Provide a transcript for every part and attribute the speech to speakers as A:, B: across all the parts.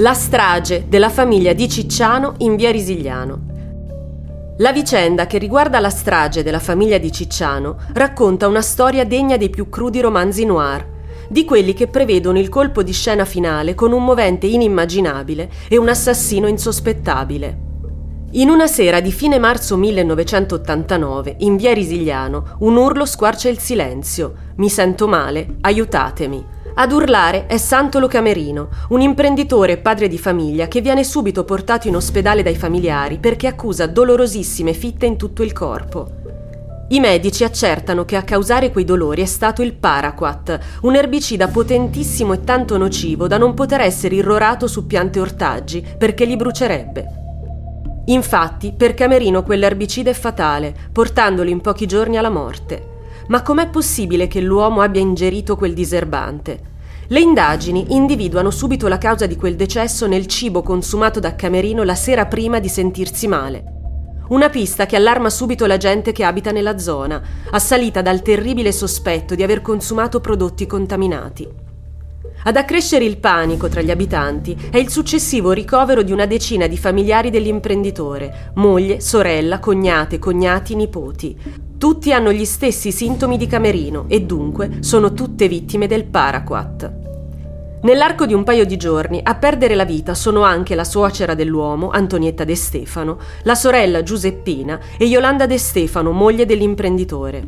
A: La strage della famiglia di Cicciano in via Risigliano. La vicenda che riguarda la strage della famiglia di Cicciano racconta una storia degna dei più crudi romanzi noir, di quelli che prevedono il colpo di scena finale con un movente inimmaginabile e un assassino insospettabile. In una sera di fine marzo 1989, in via Risigliano, un urlo squarcia il silenzio. Mi sento male, aiutatemi. Ad urlare è Santolo Camerino, un imprenditore e padre di famiglia che viene subito portato in ospedale dai familiari perché accusa dolorosissime fitte in tutto il corpo. I medici accertano che a causare quei dolori è stato il Paraquat, un erbicida potentissimo e tanto nocivo da non poter essere irrorato su piante ortaggi perché li brucerebbe. Infatti, per Camerino quell'erbicida è fatale, portandolo in pochi giorni alla morte. Ma com'è possibile che l'uomo abbia ingerito quel diserbante? Le indagini individuano subito la causa di quel decesso nel cibo consumato da Camerino la sera prima di sentirsi male. Una pista che allarma subito la gente che abita nella zona, assalita dal terribile sospetto di aver consumato prodotti contaminati. Ad accrescere il panico tra gli abitanti è il successivo ricovero di una decina di familiari dell'imprenditore, moglie, sorella, cognate, cognati, nipoti. Tutti hanno gli stessi sintomi di Camerino e dunque sono tutte vittime del Paraquat. Nell'arco di un paio di giorni a perdere la vita sono anche la suocera dell'uomo, Antonietta De Stefano, la sorella Giuseppina e Yolanda De Stefano, moglie dell'imprenditore.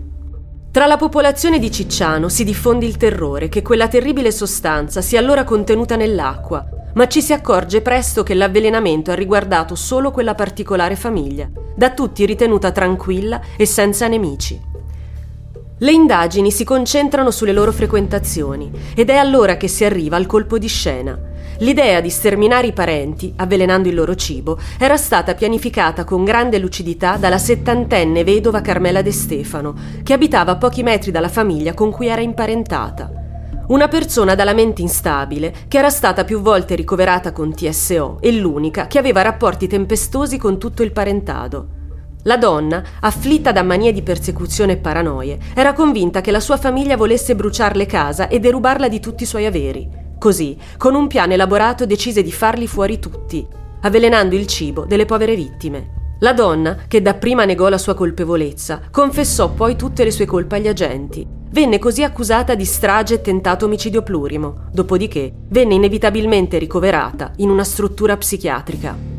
A: Tra la popolazione di Cicciano si diffonde il terrore che quella terribile sostanza sia allora contenuta nell'acqua, ma ci si accorge presto che l'avvelenamento ha riguardato solo quella particolare famiglia, da tutti ritenuta tranquilla e senza nemici. Le indagini si concentrano sulle loro frequentazioni ed è allora che si arriva al colpo di scena. L'idea di sterminare i parenti, avvelenando il loro cibo, era stata pianificata con grande lucidità dalla settantenne vedova Carmela De Stefano, che abitava a pochi metri dalla famiglia con cui era imparentata. Una persona dalla mente instabile che era stata più volte ricoverata con TSO e l'unica che aveva rapporti tempestosi con tutto il parentado. La donna, afflitta da manie di persecuzione e paranoie, era convinta che la sua famiglia volesse bruciarle casa e derubarla di tutti i suoi averi. Così, con un piano elaborato, decise di farli fuori tutti, avvelenando il cibo delle povere vittime. La donna, che dapprima negò la sua colpevolezza, confessò poi tutte le sue colpe agli agenti Venne così accusata di strage e tentato omicidio plurimo, dopodiché venne inevitabilmente ricoverata in una struttura psichiatrica.